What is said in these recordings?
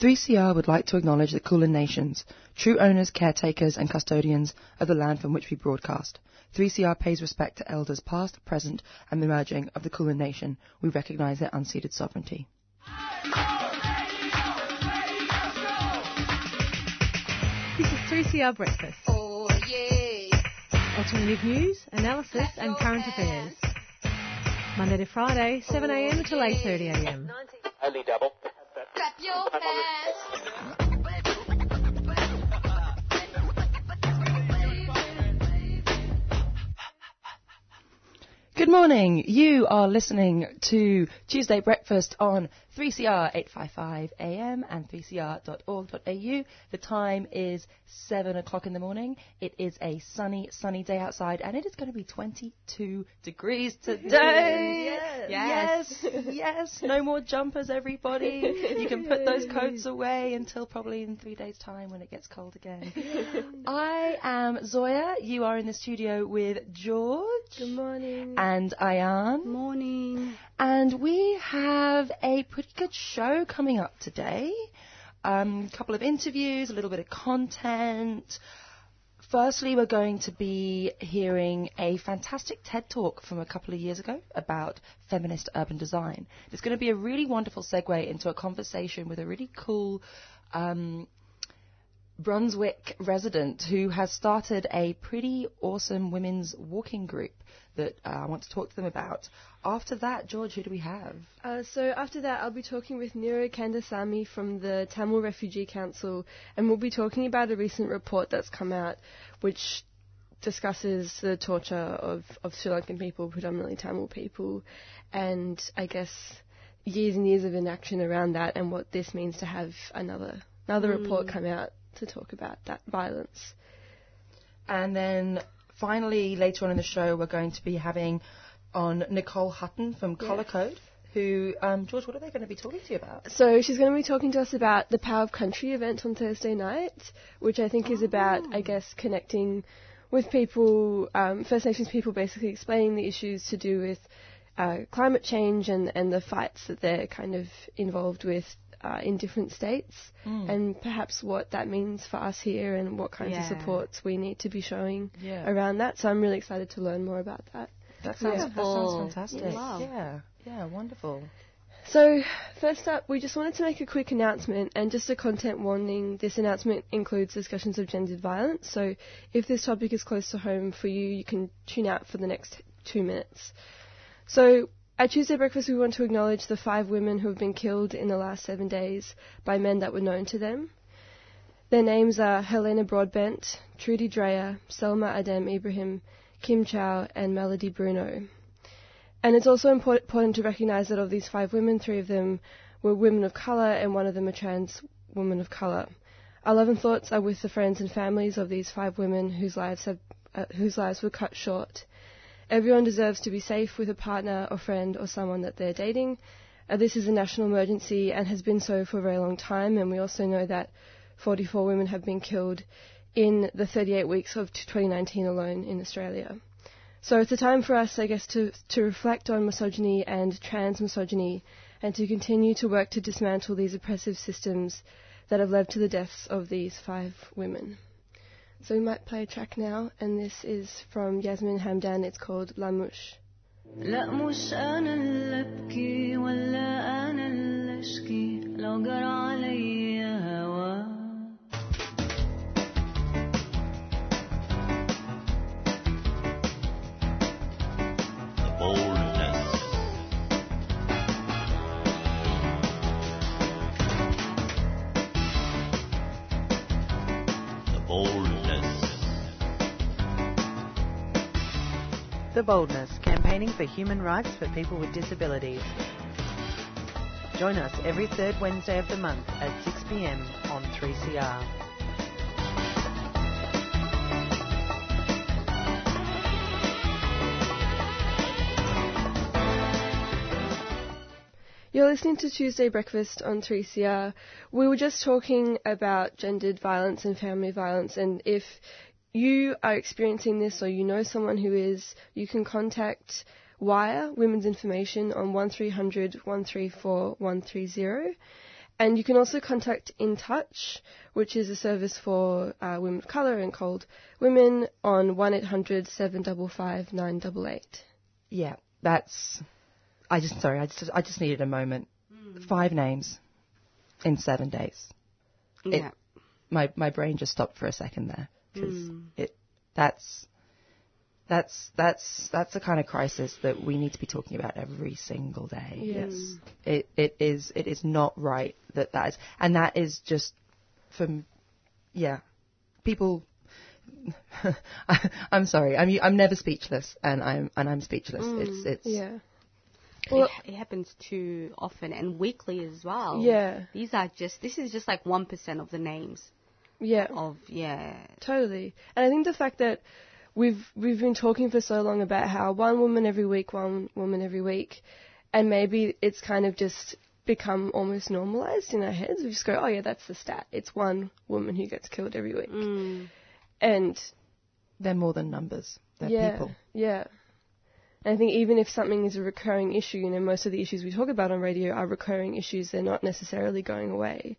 3CR would like to acknowledge the Kulin Nations, true owners, caretakers and custodians of the land from which we broadcast. 3CR pays respect to elders past, present and emerging of the Kulin Nation. We recognise their unceded sovereignty. This is 3CR Breakfast. Oh yeah. Alternative news, analysis and current affairs. Monday to Friday, 7am till 8.30am. Only double. Clap your hands. Good morning. You are listening to Tuesday Breakfast on 3CR 855 AM and 3cr.org.au. The time is 7 o'clock in the morning. It is a sunny, sunny day outside and it is going to be 22 degrees today. yes. Yes. yes. No more jumpers, everybody. You can put those coats away until probably in three days' time when it gets cold again. I am Zoya. You are in the studio with George. Good morning. And Ayan. morning. And we have a pretty good show coming up today. Um, a couple of interviews, a little bit of content. Firstly, we're going to be hearing a fantastic TED talk from a couple of years ago about feminist urban design. It's going to be a really wonderful segue into a conversation with a really cool um, Brunswick resident who has started a pretty awesome women's walking group that uh, I want to talk to them about. After that, George, who do we have? Uh, so after that, I'll be talking with Niro Kandasamy from the Tamil Refugee Council, and we'll be talking about a recent report that's come out, which discusses the torture of, of Sri Lankan people, predominantly Tamil people, and I guess years and years of inaction around that, and what this means to have another another report come out to talk about that violence. And then finally, later on in the show, we're going to be having on Nicole Hutton from Colour Code. Who, um, George, what are they going to be talking to you about? So she's going to be talking to us about the Power of Country event on Thursday night, which I think is about, I guess, connecting with people, um, First Nations people, basically explaining the issues to do with uh, climate change and, and the fights that they're kind of involved with uh, in different states, and perhaps what that means for us here and what kinds Yeah. of supports we need to be showing Yeah. around that. So I'm really excited to learn more about that. That sounds, that sounds fantastic. Wow. Yeah, yeah, wonderful. So, first up, we just wanted to make a quick announcement and just a content warning. This announcement includes discussions of gendered violence, so if this topic is close to home for you, you can tune out for the next two minutes. So, at Tuesday Breakfast, we want to acknowledge the five women who have been killed in the last seven days by men that were known to them. Their names are Helena Broadbent, Trudy Dreyer, Selma Adem Ibrahim, Kim Chow, and Melody Bruno. And it's also important to recognise that of these five women, three of them were women of colour and one of them a trans woman of colour. Our love and thoughts are with the friends and families of these five women whose lives have, uh, whose lives were cut short. Everyone deserves to be safe with a partner or friend or someone that they're dating. Uh, this is a national emergency and has been so for a very long time, and we also know that 44 women have been killed in the 38 weeks of 2019 alone in Australia. So it's a time for us, I guess, to, to reflect on misogyny and trans misogyny and to continue to work to dismantle these oppressive systems that have led to the deaths of these five women. So we might play a track now, and this is from Yasmin Hamdan. It's called La Mosh. لا مش أنا اللي أبكي ولا أنا اللي أشكي لو جرى The Boldness, campaigning for human rights for people with disabilities. Join us every third Wednesday of the month at 6pm on 3CR. You're listening to Tuesday Breakfast on 3CR. We were just talking about gendered violence and family violence, and if you are experiencing this or you know someone who is, you can contact Wire Women's Information on 1300 134 130. And you can also contact In Touch, which is a service for uh, women of colour and CALD women on 1800 755 988. Yeah, that's. I just sorry. I just I just needed a moment. Five names in seven days. It- Yeah. my my brain just stopped for a second there because Mm. it that's that's that's that's the kind of crisis that we need to be talking about every single day. Yes. It it is it is not right that that is and that is just from yeah people. I, I'm sorry. I'm I'm never speechless, and I'm and I'm speechless. It's it's Yeah. it, it happens too often and weekly as well. Yeah. These are just, this is just like 1% of the names Yeah. of, yeah. Totally. And I think the fact that we've we've been talking for so long about how one woman every week, one woman every week, and maybe it's kind of just become almost normalized in our heads. We just go, oh yeah, that's the stat. It's one woman who gets killed every week, Mm. and they're more than numbers. They're yeah, people. yeah. And I think even if something is a recurring issue, you know, most of the issues we talk about on radio are recurring issues. They're not necessarily going away.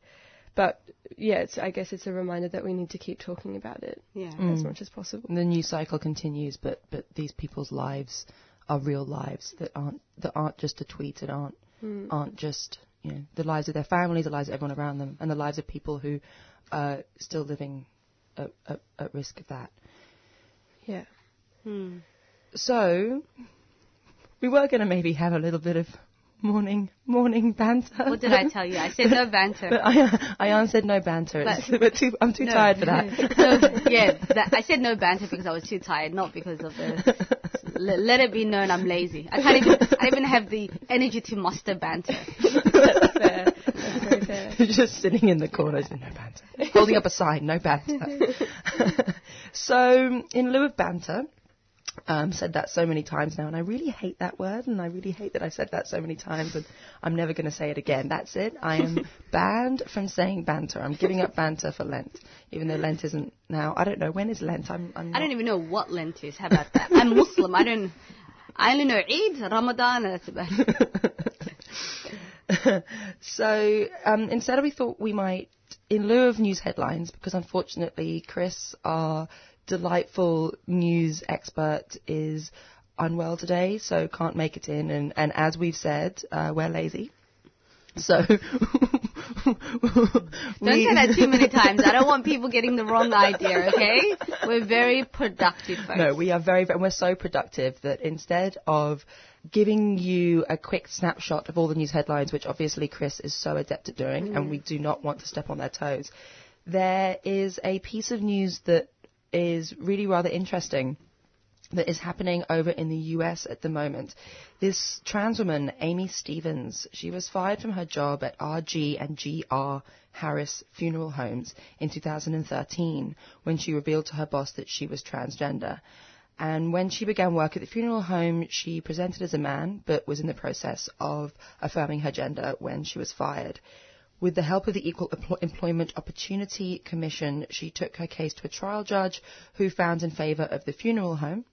But yeah, it's, I guess it's a reminder that we need to keep talking about it Yeah. as Mm. much as possible. the news cycle continues, but but these people's lives are real lives that aren't that aren't just a tweet and aren't Mm. aren't just you know the lives of their families, the lives of everyone around them, and the lives of people who are still living at, at, at risk of that. Yeah. Hmm. So we were going to maybe have a little bit of morning morning banter. What did I tell you? I said no banter. But I, I answered no banter. Too, I'm too No. tired for that. no, yeah, that, I said no banter because I was too tired, not because of the. Let, let it be known I'm lazy. I can't even. I don't even have the energy to muster banter. That's fair. That's very fair. just sitting in the corner, saying, no banter. Holding up a sign, no banter. so, in lieu of banter, um, said that so many times now, and I really hate that word, and I really hate that I said that so many times, and I'm never going to say it again. That's it. I am banned from saying banter. I'm giving up banter for Lent, even though Lent isn't now. I don't know when is Lent. I'm. I'm I don't even know what Lent is. How about that? I'm Muslim. I don't. I only know Eid, Ramadan, and that's about it. so um, instead, we thought we might, in lieu of news headlines, because unfortunately, Chris, our delightful news expert, is unwell today, so can't make it in. And, and as we've said, uh, we're lazy. So Don't say that too many times. I don't want people getting the wrong idea, okay? We're very productive folks. No, we are very, very, we're so productive that instead of giving you a quick snapshot of all the news headlines, which obviously Chris is so adept at doing, and we do not want to step on their toes, there is a piece of news that is really rather interesting that is happening over in the US at the moment. This trans woman, Aimee Stephens, she was fired from her job at RG and GR Harris Funeral Homes in 2013 when she revealed to her boss that she was transgender. And when she began work at the funeral home, she presented as a man, but was in the process of affirming her gender when she was fired. With the help of the Equal Employment Opportunity Commission, she took her case to a trial judge who found in favour of the funeral home,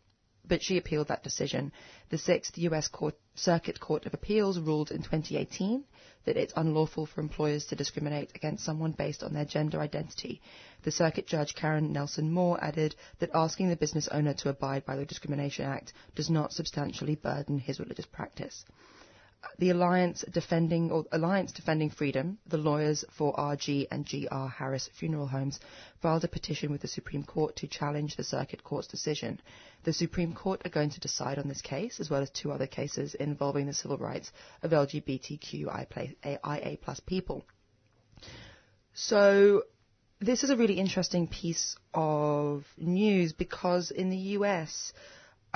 but she appealed that decision. The Sixth U.S. Court, Circuit Court of Appeals ruled in 2018 that it's unlawful for employers to discriminate against someone based on their gender identity. The circuit judge Karen Nelson Moore added that asking the business owner to abide by the Discrimination Act does not substantially burden his religious practice the Alliance Defending or Alliance Defending Freedom, the lawyers for RG and GR Harris Funeral Homes, filed a petition with the Supreme Court to challenge the Circuit Court's decision. The Supreme Court are going to decide on this case, as well as two other cases involving the civil rights of LGBTQIA plus people. So, this is a really interesting piece of news because in the US,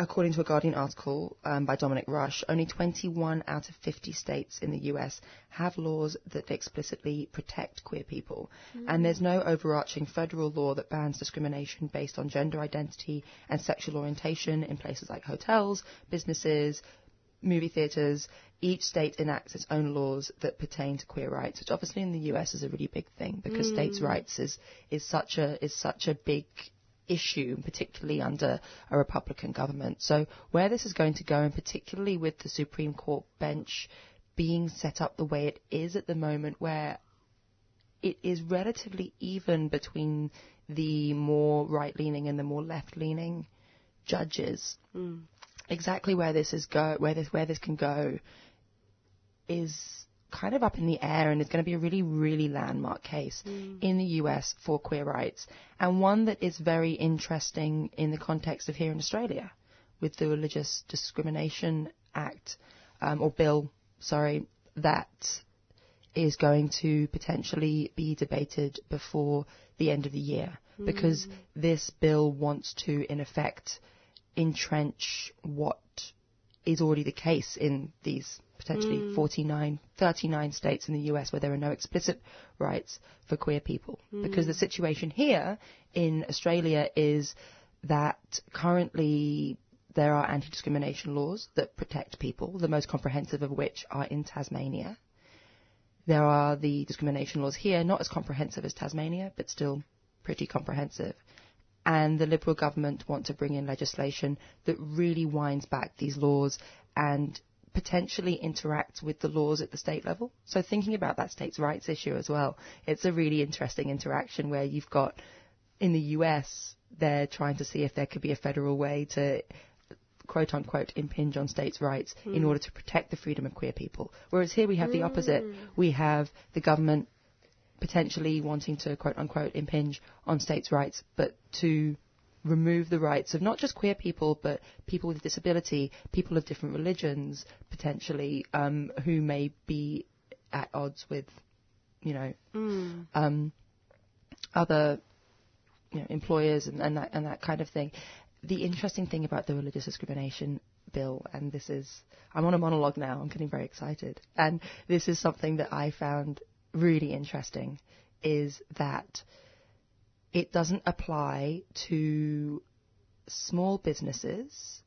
according to a Guardian article um, by Dominic Rushe, only 21 out of 50 states in the US have laws that explicitly protect queer people. And there's no overarching federal law that bans discrimination based on gender identity and sexual orientation in places like hotels, businesses, movie theatres, each state enacts its own laws that pertain to queer rights, which obviously in the US is a really big thing because states' rights is, is such a is such a big issue, particularly under a Republican government. So where this is going to go, and particularly with the Supreme Court bench being set up the way it is at the moment, where it is relatively even between the more right leaning and the more left leaning judges. Hmm. Exactly where this is go where this where this can go is kind of up in the air and is going to be a really, really landmark case in the US for queer rights and one that is very interesting in the context of here in Australia with the Religious Discrimination Act um, or bill, sorry, that is going to potentially be debated before the end of the year because this bill wants to, in effect, entrench what is already the case in these potentially mm. 49, 39 states in the US where there are no explicit rights for queer people. Because the mm. situation here in Australia is that currently there are anti-discrimination laws that protect people, the most comprehensive of which are in Tasmania. There are the discrimination laws here, not as comprehensive as Tasmania, but still pretty comprehensive. And the Liberal government want to bring in legislation that really winds back these laws and potentially interact with the laws at the state level. So thinking about that states' rights issue as well, it's a really interesting interaction where you've got in the US, they're trying to see if there could be a federal way to quote unquote impinge on states' rights hmm. in order to protect the freedom of queer people. Whereas here we have the opposite. Hmm. We have the government potentially wanting to quote unquote impinge on states' rights, but to remove the rights of not just queer people, but people with disability, people of different religions, potentially, um, who may be at odds with, you know, um, other you know, employers and, and that and that kind of thing. The interesting thing about the religious discrimination bill, and this is, I'm on a monologue now. I'm getting very excited, and this is something that I found really interesting, is that it doesn't apply to small businesses,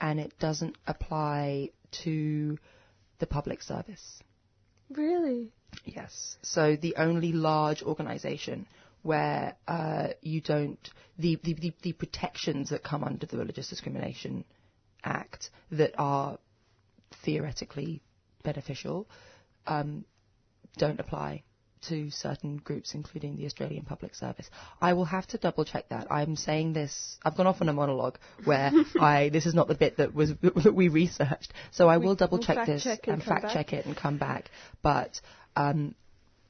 and it doesn't apply to the public service. Really? Yes. So the only large organisation where uh, you don't the, the, the, the protections that come under the Religious Discrimination Act that are theoretically beneficial um, don't apply to certain groups, including the Australian Public Service. I will have to double check that. I'm saying this. I've gone off on a monologue where I this is not the bit that was that we researched. So I will double we'll check this check and and fact back. check it and come back. But um,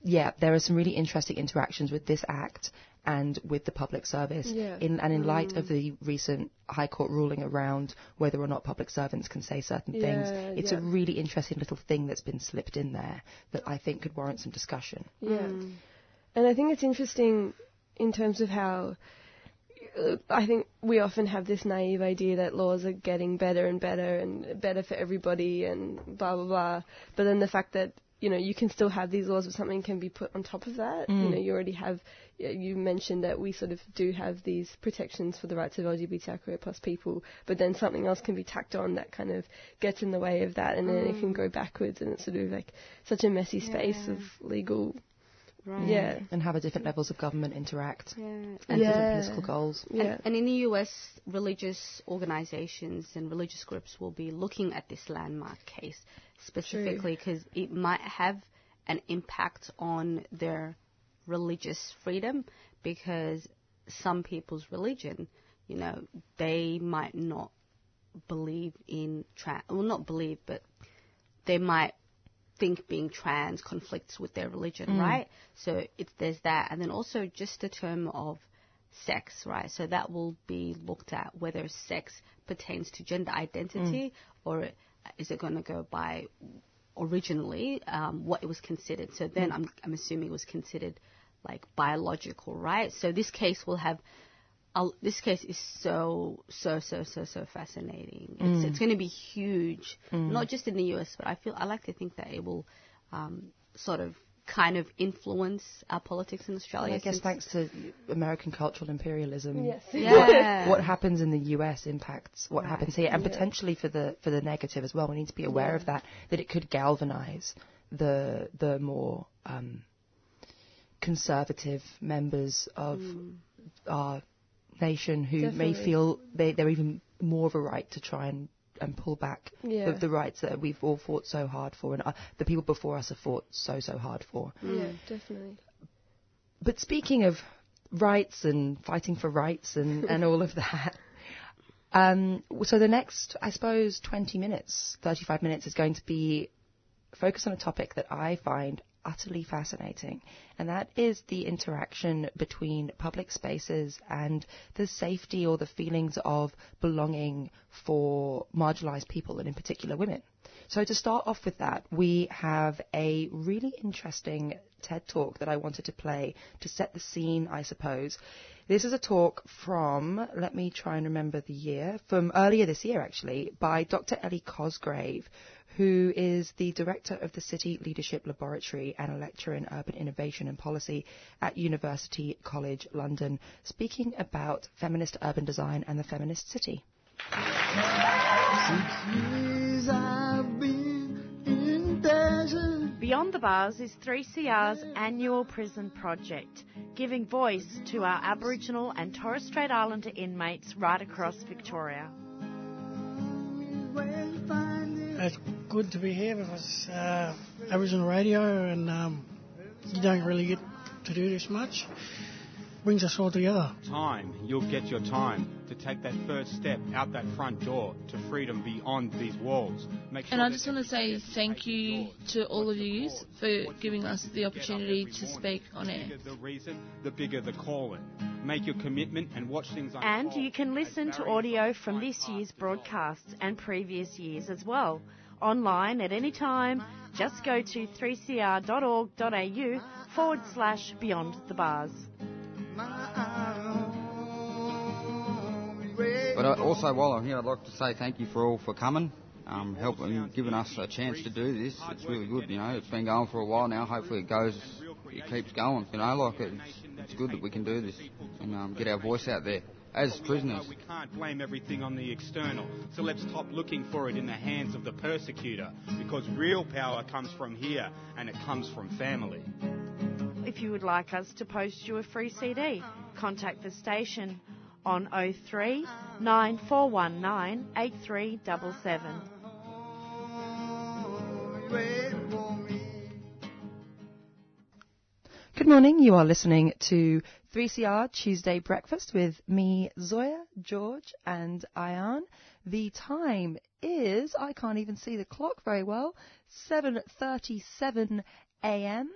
yeah, there are some really interesting interactions with this act and with the public service. Yeah. In, and in light of the recent High Court ruling around whether or not public servants can say certain things, it's yeah. a really interesting little thing that's been slipped in there that I think could warrant some discussion. Yeah. And I think it's interesting in terms of how uh, I think we often have this naive idea that laws are getting better and better and better for everybody and blah blah blah. But then the fact that you know you can still have these laws, but something can be put on top of that. You mm. know, you already have. You mentioned that we sort of do have these protections for the rights of LGBTIQA plus people, but then something else can be tacked on that kind of gets in the way of that, and then it can mm. go backwards, and it's sort of like such a messy space of legal Right. yeah. And how the different levels of government interact Yeah. and Yeah. different political goals. Yeah. And, and in the US, religious organizations and religious groups will be looking at this landmark case specifically because it might have an impact on their religious freedom because some people's religion, you know, they might not believe in trans, well, not believe, but they might think being trans conflicts with their religion, mm. right? So it's there's that, and then also just the term of sex, right? So that will be looked at whether sex pertains to gender identity mm. or is it going to go by originally um, what it was considered. So then I'm I'm assuming it was considered like biological, right? So this case will have. This case is so so so so so fascinating. It's it's going to be huge, not just in the US, but I feel I like to think that it will um, sort of kind of influence our politics in Australia. I guess thanks to American cultural imperialism, Yes. Yeah. what, what happens in the US impacts what happens here, and Yeah. potentially for the for the negative as well. We need to be aware of that. That it could galvanise the the more um, conservative members of our nation who may feel they they're even more of a right to try and and pull back Yeah. the, the rights that we've all fought so hard for, and uh, the people before us have fought so so hard for. Yeah, definitely. But speaking of rights and fighting for rights and, and all of that, um, so the next, I suppose, 20 minutes, 35 minutes is going to be focused on a topic that I find utterly fascinating, and that is the interaction between public spaces and the safety or the feelings of belonging for marginalised people, and in particular women. So to start off with that, we have a really interesting TED talk that I wanted to play to set the scene, I suppose. This is a talk from, let me try and remember the year, from earlier this year actually, by Dr. Ellie Cosgrave, who is the director of the City Leadership Laboratory and a lecturer in urban innovation and policy at University College London, speaking about feminist urban design and the feminist city. Beyond the Bars is 3CR's annual prison project, giving voice to our Aboriginal and Torres Strait Islander inmates right across Victoria. It's good to be here because uh, Aboriginal radio and um, you don't really get to do this much. Brings us all together. time, you'll get your time to take that first step out that front door to freedom beyond these walls. Make sure And I just want to say thank you to all of you for giving us the opportunity to speak on air. the bigger the reason, the bigger the calling. Make your commitment and watch things unfold. And you can listen to audio from this year's broadcasts and previous years as well. Online at any time, just go to 3cr.org.au forward slash beyond the bars. But also, while I'm here, I'd like to say thank you for all for coming, um, helping, giving us a chance to do this. It's really good, you know. It's been going for a while now. Hopefully, it goes, it keeps going. You know, like it's, it's good that we can do this and um, get our voice out there as prisoners. We can't blame everything on the external, so let's stop looking for it in the hands of the persecutor, because real power comes from here, and it comes from family. If you would like us to post you a free CD, contact the station on 03 9419 8377. Good morning. You are listening to 3CR Tuesday Breakfast with me, Zoya, George, and Ayan. The time is, I can't even see the clock very well, 7.37 a.m.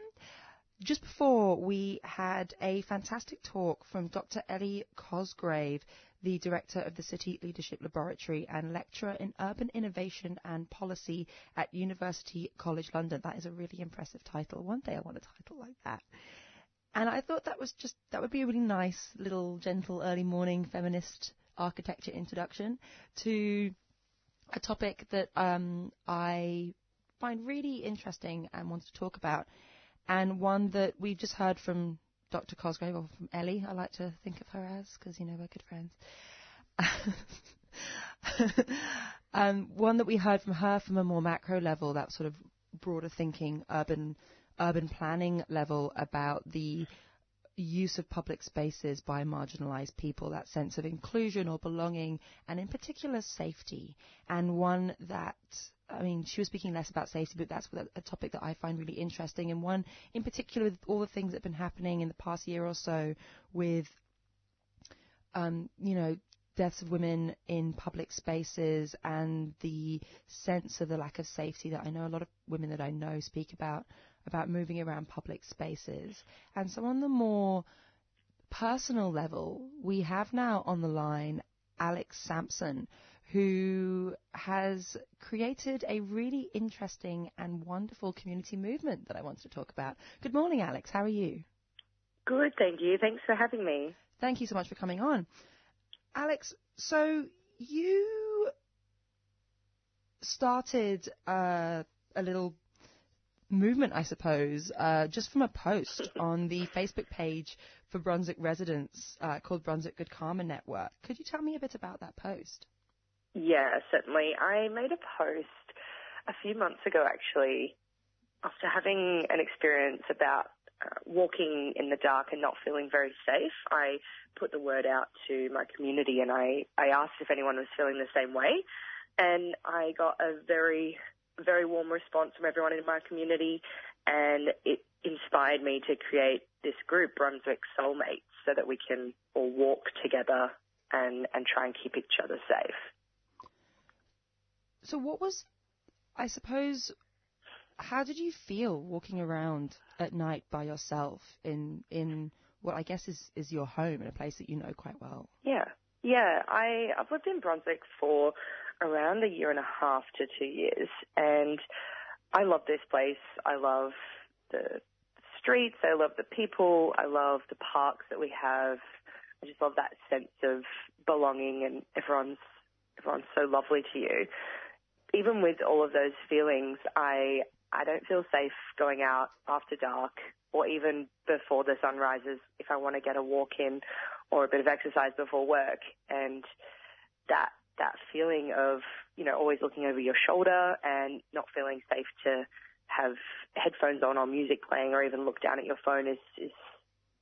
Just before we had a fantastic talk from Dr. Ellie Cosgrave, the director of the City Leadership Laboratory and lecturer in urban innovation and policy at University College London. That is a really impressive title. One day I want a title like that. And I thought that was just that would be a really nice little gentle early morning feminist architecture introduction to a topic that um, I find really interesting and want to talk about, and one that we've just heard from Dr. Cosgrave or from Ellie. I like to think of her as because you know we're good friends. um, one that we heard from her from a more macro level, that sort of broader thinking, urban urban planning level about the use of public spaces by marginalised people, that sense of inclusion or belonging, and in particular safety, and one that I mean, she was speaking less about safety, but that's a topic that I find really interesting, and one in particular with all the things that have been happening in the past year or so with, um, you know, deaths of women in public spaces and the sense of the lack of safety that I know a lot of women that I know speak about about moving around public spaces. And so on the more personal level, we have now on the line Alex Sampson, who has created a really interesting and wonderful community movement that I want to talk about. Good morning, Alex. How are you? Good, thank you. Thanks for having me. Thank you so much for coming on. Alex, so you started uh, a little movement, I suppose, uh, just from a post on the Facebook page for Brunswick residents uh, called Brunswick Good Karma Network. Could you tell me a bit about that post? Yeah, certainly. I made a post a few months ago, actually, after having an experience about uh, walking in the dark and not feeling very safe. I put the word out to my community and I, I asked if anyone was feeling the same way. And I got a very, very warm response from everyone in my community and it inspired me to create this group, Brunswick Sole Mates, so that we can all walk together and, and try and keep each other safe. So, what was, I suppose, how did you feel walking around at night by yourself in in what I guess is is your home in a place that you know quite well? Yeah, yeah. I I've lived in Brunswick for around a year and a half to two years, and I love this place. I love the streets. I love the people. I love the parks that we have. I just love that sense of belonging, and everyone's everyone's so lovely to you. Even with all of those feelings, I I don't feel safe going out after dark or even before the sun rises if I want to get a walk in or a bit of exercise before work. And that that feeling of you know always looking over your shoulder and not feeling safe to have headphones on or music playing or even look down at your phone is is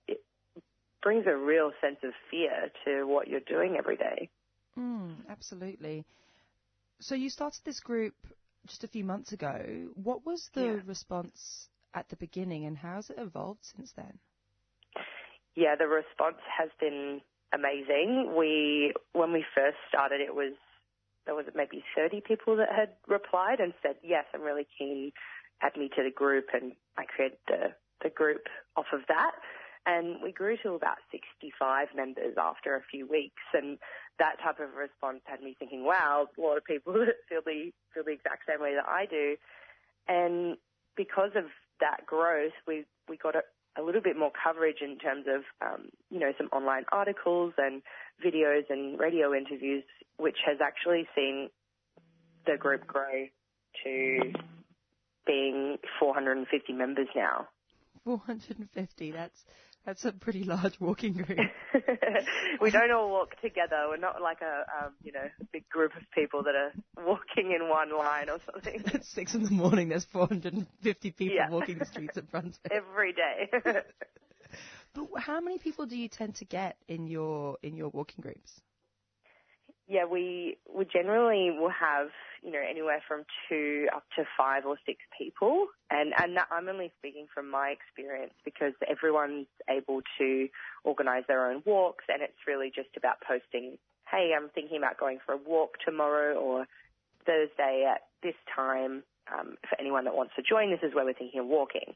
it brings a real sense of fear to what you're doing every day. Mm, absolutely. So you started this group just a few months ago. What was the Yeah. response at the beginning, and how has it evolved since then? Yeah, the response has been amazing. We, when we first started, it was, there was maybe 30 people that had replied and said, yes, I'm really keen, add me to the group, and I created the, the group off of that. And we grew to about 65 members after a few weeks, and that type of response had me thinking, wow, a lot of people that feel the, feel the exact same way that I do. And because of that growth, we, we got a, little bit more coverage in terms of, um, you know, some online articles and videos and radio interviews, which has actually seen the group grow to being 450 members now. 450. That's that's a pretty large walking group. we don't all walk together. We're not like a, um, you know, a big group of people that are walking in one line or something. At six in the morning, there's 450 people Yeah. walking the streets of Brunswick. Every day. But how many people do you tend to get in your in your walking groups? Yeah, we we generally will have you know anywhere from two up to five or six people, and and that, I'm only speaking from my experience because everyone's able to organise their own walks, and it's really just about posting. Hey, I'm thinking about going for a walk tomorrow or Thursday at this time. Um, for anyone that wants to join, this is where we're thinking of walking.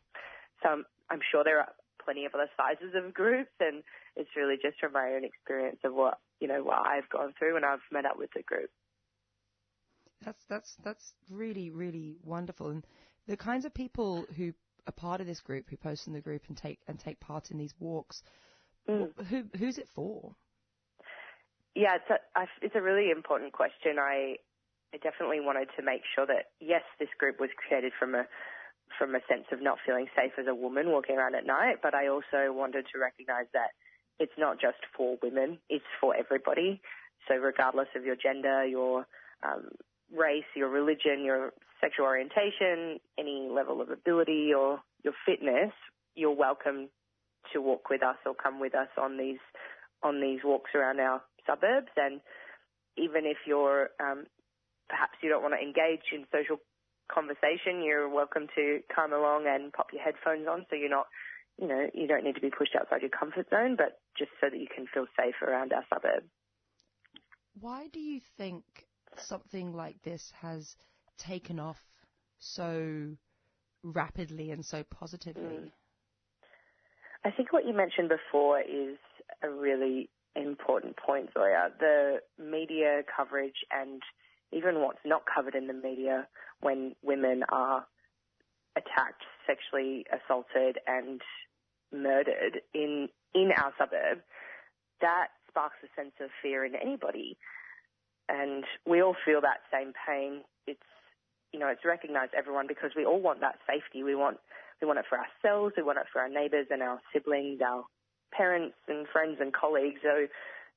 So I'm, I'm sure there are plenty of other sizes of groups, and it's really just from my own experience of what you know what I've gone through and I've met up with the group. That's that's that's really really wonderful. And the kinds of people who are part of this group, who post in the group and take and take part in these walks, Mm. who who's it for? Yeah, it's a, it's a really important question. I, I definitely wanted to make sure that yes, this group was created from a from a sense of not feeling safe as a woman walking around at night, but I also wanted to recognise that it's not just for women; it's for everybody. So regardless of your gender, your um, race, your religion, your sexual orientation, any level of ability or your fitness, you're welcome to walk with us or come with us on these on these walks around our suburbs. And even if you're um, perhaps you don't want to engage in social conversation, you're welcome to come along and pop your headphones on, so you're not you know you don't need to be pushed outside your comfort zone, but just so that you can feel safe around our suburb. Why do you think something like this has taken off so rapidly and so positively? Mm. I think what you mentioned before is a really important point, Zoya. The media coverage and even what's not covered in the media when women are attacked, sexually assaulted and murdered in, in our suburb, that sparks a sense of fear in anybody. And we all feel that same pain. It's, you know, it's recognised everyone because we all want that safety. We want we want it for ourselves, we want it for our neighbours and our siblings, our parents and friends and colleagues. So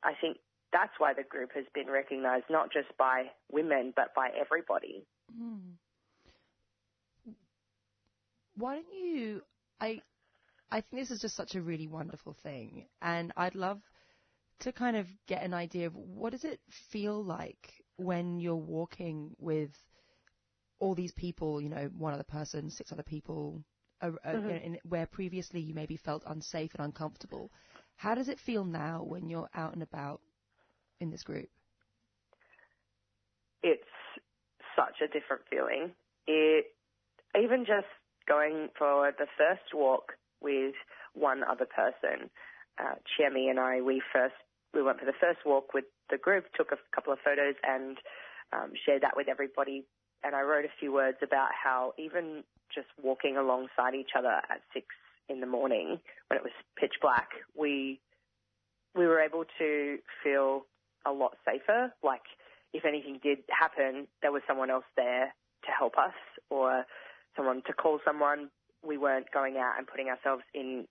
I think that's why the group has been recognised not just by women but by everybody. Hmm. Why don't you? I I think this is just such a really wonderful thing, and I'd love to kind of get an idea of what does it feel like when you're walking with all these people, you know, one other person, six other people, uh, uh, Mhm. in, in, where previously you maybe felt unsafe and uncomfortable. How does it feel now when you're out and about in this group? it's such a different feeling. It even just going for the first walk with one other person, uh, Chemi and I, we first we went for the first walk with the group, took a couple of photos and um, shared that with everybody. And I wrote a few words about how even just walking alongside each other at six in the morning when it was pitch black, we we were able to feel a lot safer. Like if anything did happen, there was someone else there to help us or someone to call someone. We weren't going out and putting ourselves in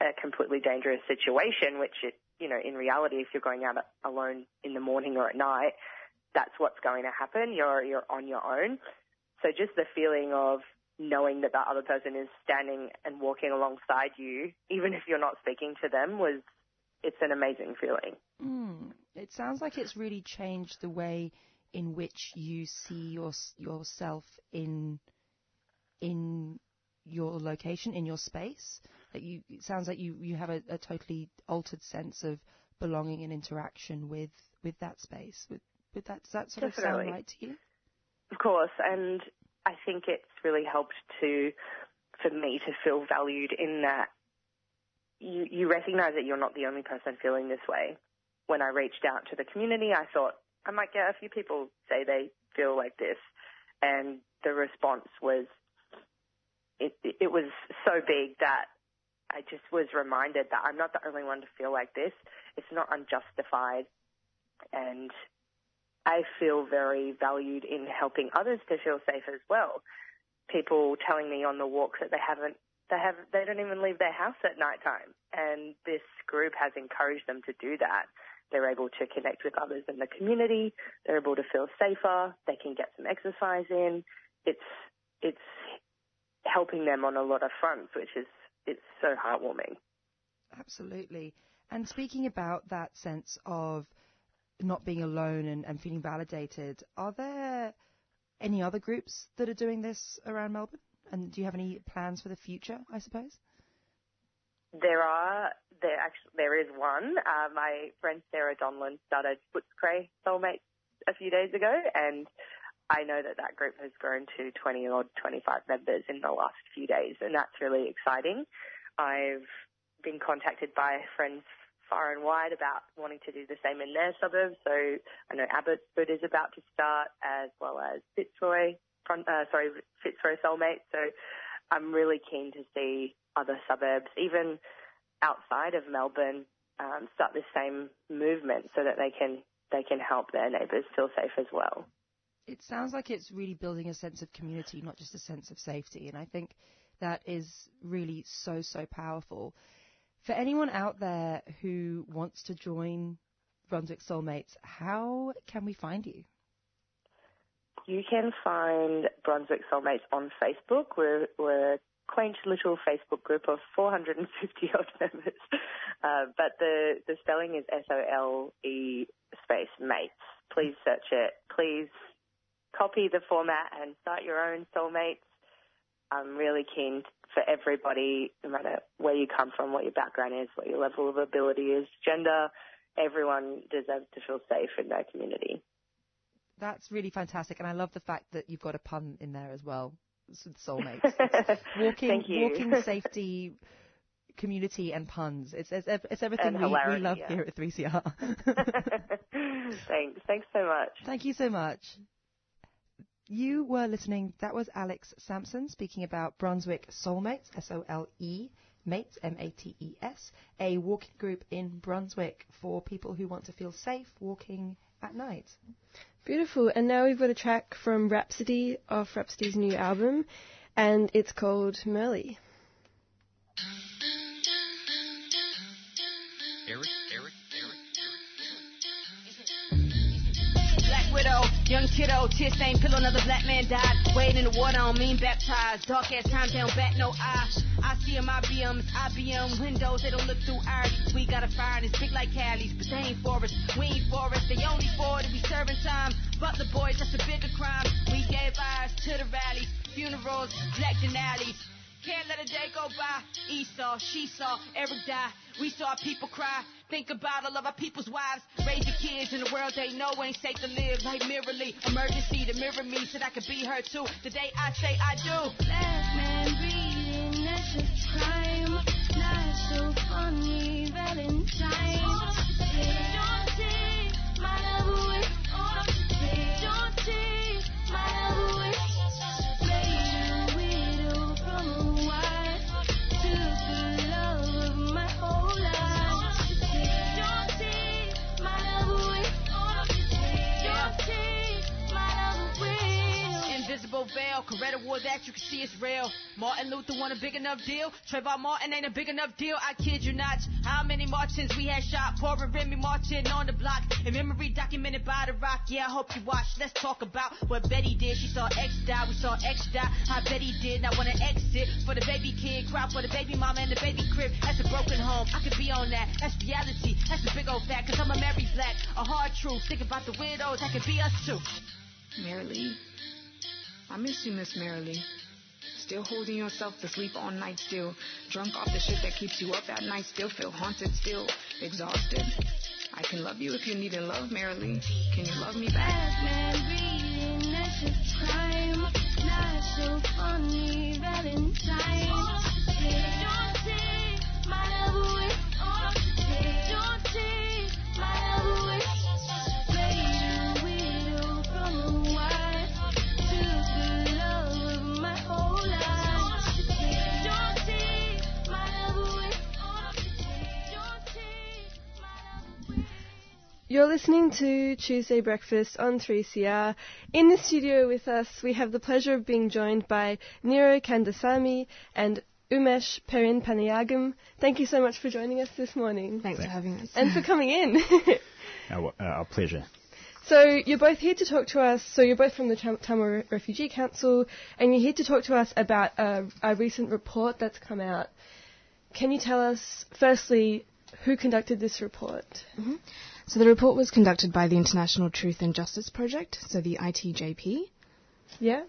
a completely dangerous situation, which it, you know, in reality, if you're going out alone in the morning or at night, that's what's going to happen. You're, you're on your own. So just the feeling of knowing that that other person is standing and walking alongside you, even if you're not speaking to them was, it's an amazing feeling. Mm. It sounds like it's really changed the way in which you see your, yourself in in your location, in your space. That you it sounds like you, you have a, a totally altered sense of belonging and interaction with, with that space. With with that does that sort of Definitely. sound right to you? Of course, and I think it's really helped to, for me to feel valued in that you, you recognize that you're not the only person feeling this way. When I reached out to the community, I thought I might get a few people say they feel like this, and the response was, it, it was so big that I just was reminded that I'm not the only one to feel like this. It's not unjustified, and I feel very valued in helping others to feel safe as well. People telling me on the walks that they haven't, they have, they don't even leave their house at night time, and this group has encouraged them to do that. They're able to connect with others in the community. They're able to feel safer. They can get some exercise in. It's it's helping them on a lot of fronts, which is it's so heartwarming. Absolutely. And speaking about that sense of not being alone and, and feeling validated, are there any other groups that are doing this around Melbourne? And do you have any plans for the future, I suppose? There are there actually there is one. Uh, my friend Sarah Donlan started Footscray Sole Mates a few days ago, and I know that that group has grown to 20 or 25 members in the last few days, and that's really exciting. I've been contacted by friends far and wide about wanting to do the same in their suburbs. So I know Abbotsford is about to start, as well as Fitzroy, uh, sorry, Fitzroy Sole Mates. So I'm really keen to see other suburbs, even outside of Melbourne, um, start the same movement so that they can they can help their neighbours feel safe as well. It sounds like it's really building a sense of community, not just a sense of safety. And I think that is really so, so powerful. For anyone out there who wants to join Brunswick Sole Mates, how can we find you? You can find Brunswick Sole Mates on Facebook. We're, we're a quaint little Facebook group of 450 odd members. Uh, but the, the spelling is S-O-L-E space mates. Please search it. Please copy the format and start your own soulmates. I'm really keen for everybody, no matter where you come from, what your background is, what your level of ability is, gender, everyone deserves to feel safe in their community. That's really fantastic, and I love the fact that you've got a pun in there as well. Soulmates, walking, Thank you. walking safety, community, and puns. It's it's, it's everything we, we love yeah. here at 3CR. Thanks. Thanks so much. Thank you so much. You were listening. That was Alex Sampson speaking about Brunswick Sole Mates, S-O-L-E, Mates, M-A-T-E-S, a walking group in Brunswick for people who want to feel safe walking at night. Beautiful. And now we've got a track from Rapsody off Rapsody's new album, and it's called Myrlie. Eric, Eric, Eric. Young kiddo, tear stained pillow, another black man died. Wade in the water, I don't mean baptized. Dark ass time, they don't bat no eye. I see them IBMs, IBM windows, they don't look through ours. We got a fire and it's big like Cali's, but they ain't for us. We ain't for us, they only for it, we serving time. Butler boys, that's a bigger crime. We gave ours to the rallies, funerals, black Denali's. Can't let a day go by. Esau, she saw, Eric die. We saw people cry. Think about all of our people's wives. Raise the kids in a world they know ain't safe to live. Like Myrlie, emergency to mirror me so that I could be her too. The day I say I do. Last man breathing, that's a crime. Not so funny, Valentine. Invisible veil, Coretta wore that, you can see it's real. Martin Luther won a big enough deal. Trayvon Martin ain't a big enough deal, I kid you not. How many Martins we had shot? Poor Remy Martin on the block. In memory documented by the rock, yeah, I hope you watch. Let's talk about what Betty did. She saw X die, we saw X die. How Betty did, now wanna exit for the baby kid, cry for the baby mama and the baby crib. That's a broken home, I could be on that. That's reality, that's a big old fact. Cause I'm a married black, a hard truth. Think about the widows, that could be us too. Myrlie, I miss you, Miss Myrlie. Still holding yourself to sleep all night still. Drunk off the shit that keeps you up at night. Still feel haunted, still exhausted. I can love you if you need in love, Myrlie. Can you love me back? A crime. Not so funny, Valentine. You're listening to Tuesday Breakfast on 3CR. In the studio with us, we have the pleasure of being joined by Nira Kandasamy and Umesh Perinpanayagam. Thank you so much for joining us this morning. Thanks for having us. And for coming in. Our, uh, our pleasure. So you're both here to talk to us. So you're both from the Tam- Tamil Refugee Council, and you're here to talk to us about a, a recent report that's come out. Can you tell us, firstly, who conducted this report? Mhm. So the report was conducted by the International Truth and Justice Project, so the ITJP. Yeah.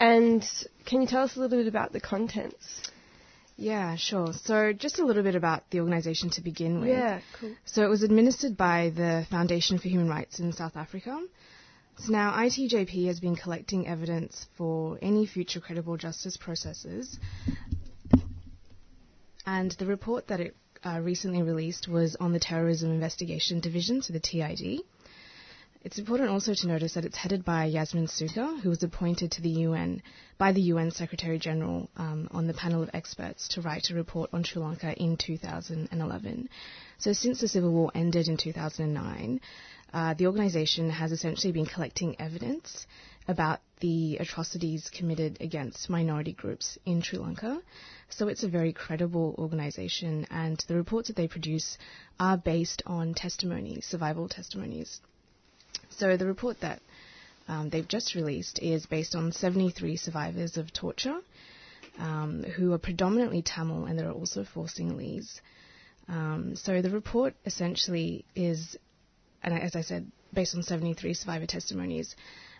And can you tell us a little bit about the contents? Yeah, sure. So just a little bit about the organisation to begin with. Yeah, cool. So it was administered by the Foundation for Human Rights in South Africa. So now ITJP has been collecting evidence for any future credible justice processes. And the report that it uh, recently released was on the Terrorism Investigation Division, so the TID. It's important also to notice that it's headed by Yasmin Sooka, who was appointed to the UN by the UN Secretary General um, on the panel of experts to write a report on Sri Lanka in 2011. So since the civil war ended in 2009, uh, the organisation has essentially been collecting evidence about the atrocities committed against minority groups in Sri Lanka. So it's a very credible organisation, and the reports that they produce are based on testimonies, survival testimonies. So the report that um, they've just released is based on 73 survivors of torture um, who are predominantly Tamil and there are also four Sinhalese. Um, so the report essentially is, and as I said, based on 73 survivor testimonies,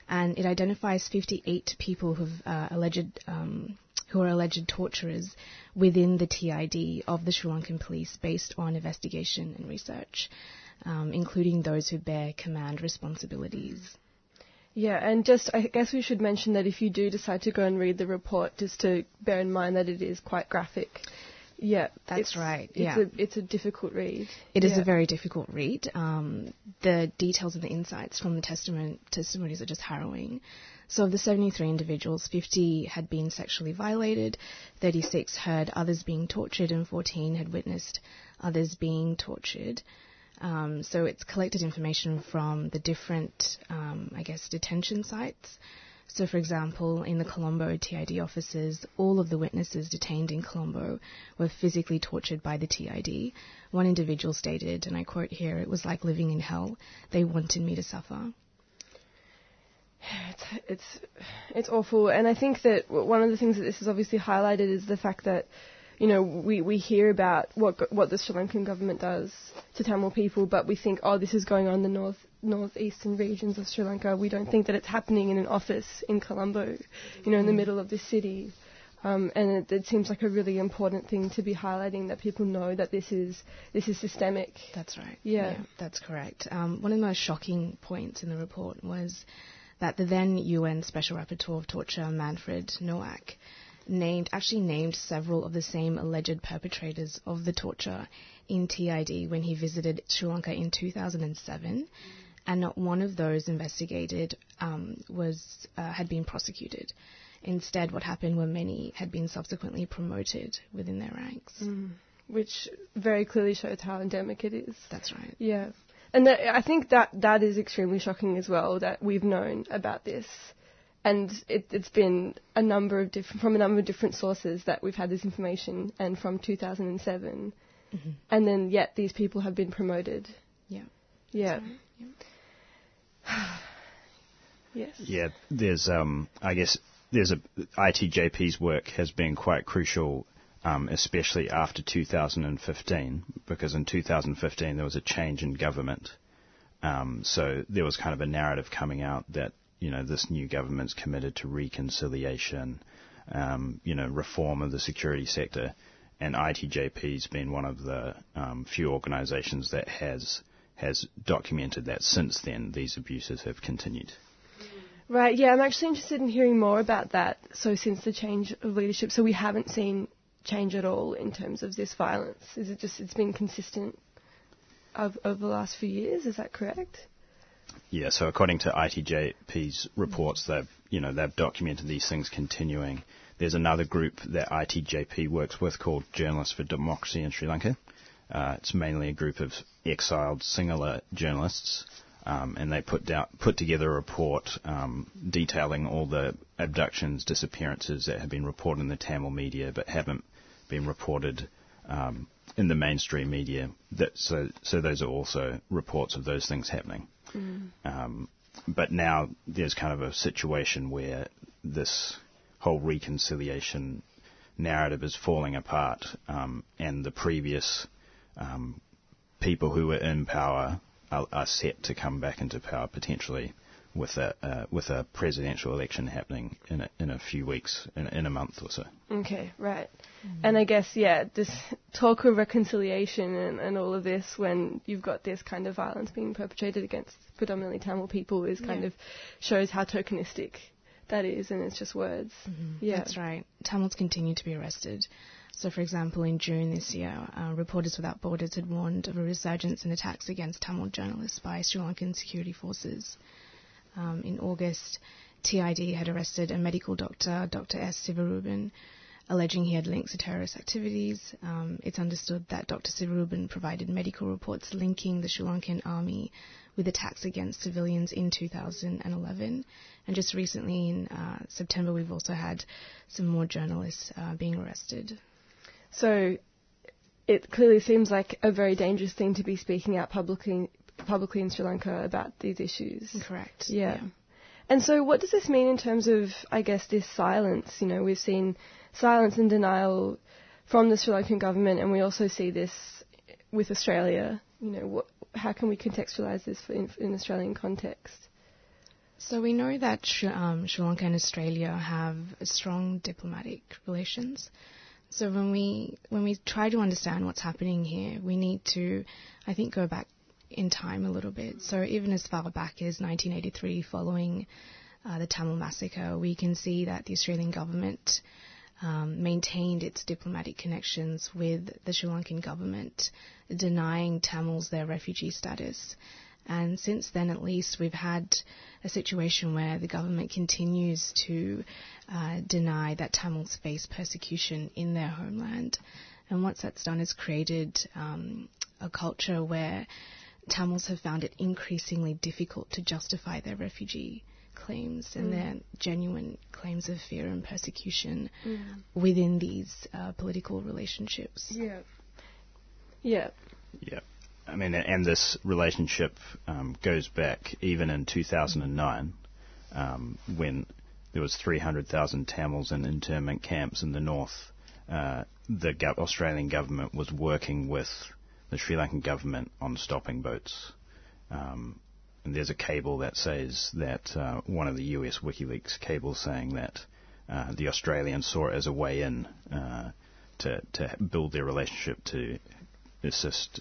and it identifies 58 people who've uh, alleged um, who are alleged torturers within the TID of the Sri Lankan police based on investigation and research, um, including those who bear command responsibilities. Yeah, and just I guess we should mention that if you do decide to go and read the report, just to bear in mind that it is quite graphic. Yeah, That's it's- right, It's yeah. a it's a difficult read. It is Yeah. a very difficult read. Um, the details and the insights from the testimon- testimonies are just harrowing. So, of the 73 individuals, 50 had been sexually violated, 36 heard others being tortured, and 14 had witnessed others being tortured. Um, so it's collected information from the different, um, I guess, detention sites. So, for example, in the Colombo TID offices, all of the witnesses detained in Colombo were physically tortured by the TID. One individual stated, and I quote here, it was like living in hell. They wanted me to suffer. It's, it's it's awful, and I think that one of the things that this has obviously highlighted is the fact that, you know, we, we hear about what what the Sri Lankan government does to Tamil people, but we think, oh, this is going on in the north northeastern regions of Sri Lanka. We don't think that it's happening in an office in Colombo, you know, in the Mm. middle of the city. Um, and it, it seems like a really important thing to be highlighting that people know that this is this is systemic. That's right. Yeah. that's correct. Um, one of the most shocking points in the report was that the then UN Special Rapporteur of Torture, Manfred Nowak, named actually named several of the same alleged perpetrators of the torture in TID when he visited Sri Lanka in 2007, and not one of those investigated um, was uh, had been prosecuted. Instead, what happened were many had been subsequently promoted within their ranks. Mm. Which very clearly shows how endemic it is. That's right. Yeah. And that, I think that that is extremely shocking as well that we've known about this. And it, it's been a number of different, from a number of different sources that we've had this information and from 2007. Mhm. And then yet these people have been promoted. Yeah. Yeah. yes. Yeah, there's um, I guess there's a ITJP's work has been quite crucial, um, especially after 2015, because in 2015 there was a change in government. Um, so there was kind of a narrative coming out that you know this new government's committed to reconciliation, um, you know, reform of the security sector, and ITJP's been one of the um, few organisations that has has documented that since then these abuses have continued. Right, yeah, I'm actually interested in hearing more about that. So, since the change of leadership, so we haven't seen change at all in terms of this violence. Is it just it's been consistent of, over the last few years? Is that correct? Yeah, so according to ITJP's reports, they've you know they've documented these things continuing. There's another group that ITJP works with called Journalists for Democracy in Sri Lanka. Uh, it's mainly a group of exiled Sinhala journalists, um, and they put down put together a report um, detailing all the abductions, disappearances that have been reported in the Tamil media but haven't been reported um, in the mainstream media. That, so, so those are also reports of those things happening. Mm. Um, but now there's kind of a situation where this whole reconciliation narrative is falling apart, um, and the previous um, people who were in power are, are, set to come back into power potentially with a uh, with a presidential election happening in a, in a few weeks, in, in a month or so. Okay, right. And I guess, yeah, this talk of reconciliation and, and all of this when you've got this kind of violence being perpetrated against predominantly Tamil people is kind Yeah. of shows how tokenistic that is and it's just words. Yeah. That's right. Tamils continue to be arrested. So, for example, in June this year, uh, Reporters Without Borders had warned of a resurgence in attacks against Tamil journalists by Sri Lankan security forces. Um, in August, TID had arrested a medical doctor, Dr. S. Sivaruban, alleging he had links to terrorist activities. Um, it's understood that Dr. Sivaruban provided medical reports linking the Sri Lankan army with attacks against civilians in 2011. And just recently, in uh, September, we've also had some more journalists uh, being arrested. So it clearly seems like a very dangerous thing to be speaking out publicly publicly in Sri Lanka about these issues. Correct. Yeah. And so what does this mean in terms of I guess this silence? You know, we've seen silence and denial from the Sri Lankan government and we also see this with Australia. You know, what, how can we contextualize this for in, in Australian context? So we know that Sri, um, Sri Lanka and Australia have strong diplomatic relations. So when we when we try to understand what's happening here, we need to, I think, go back in time a little bit. So even as far back as 1983, following uh, the Tamil massacre, we can see that the Australian government um, maintained its diplomatic connections with the Sri Lankan government, denying Tamils their refugee status. And since then, at least, we've had a situation where the government continues to uh, deny that Tamils face persecution in their homeland. And what that's done is created um, a culture where Tamils have found it increasingly difficult to justify their refugee claims and Mm. their genuine claims of fear and persecution Mm. within these uh, political relationships. Yeah. Yeah. Yeah. I mean, and this relationship um, goes back even in 2009 um, when there was 300,000 Tamils in internment camps in the north. Uh, the go- Australian government was working with the Sri Lankan government on stopping boats. Um, and there's a cable that says that uh, one of the US WikiLeaks cables saying that uh, the Australians saw it as a way in uh, to to build their relationship to assist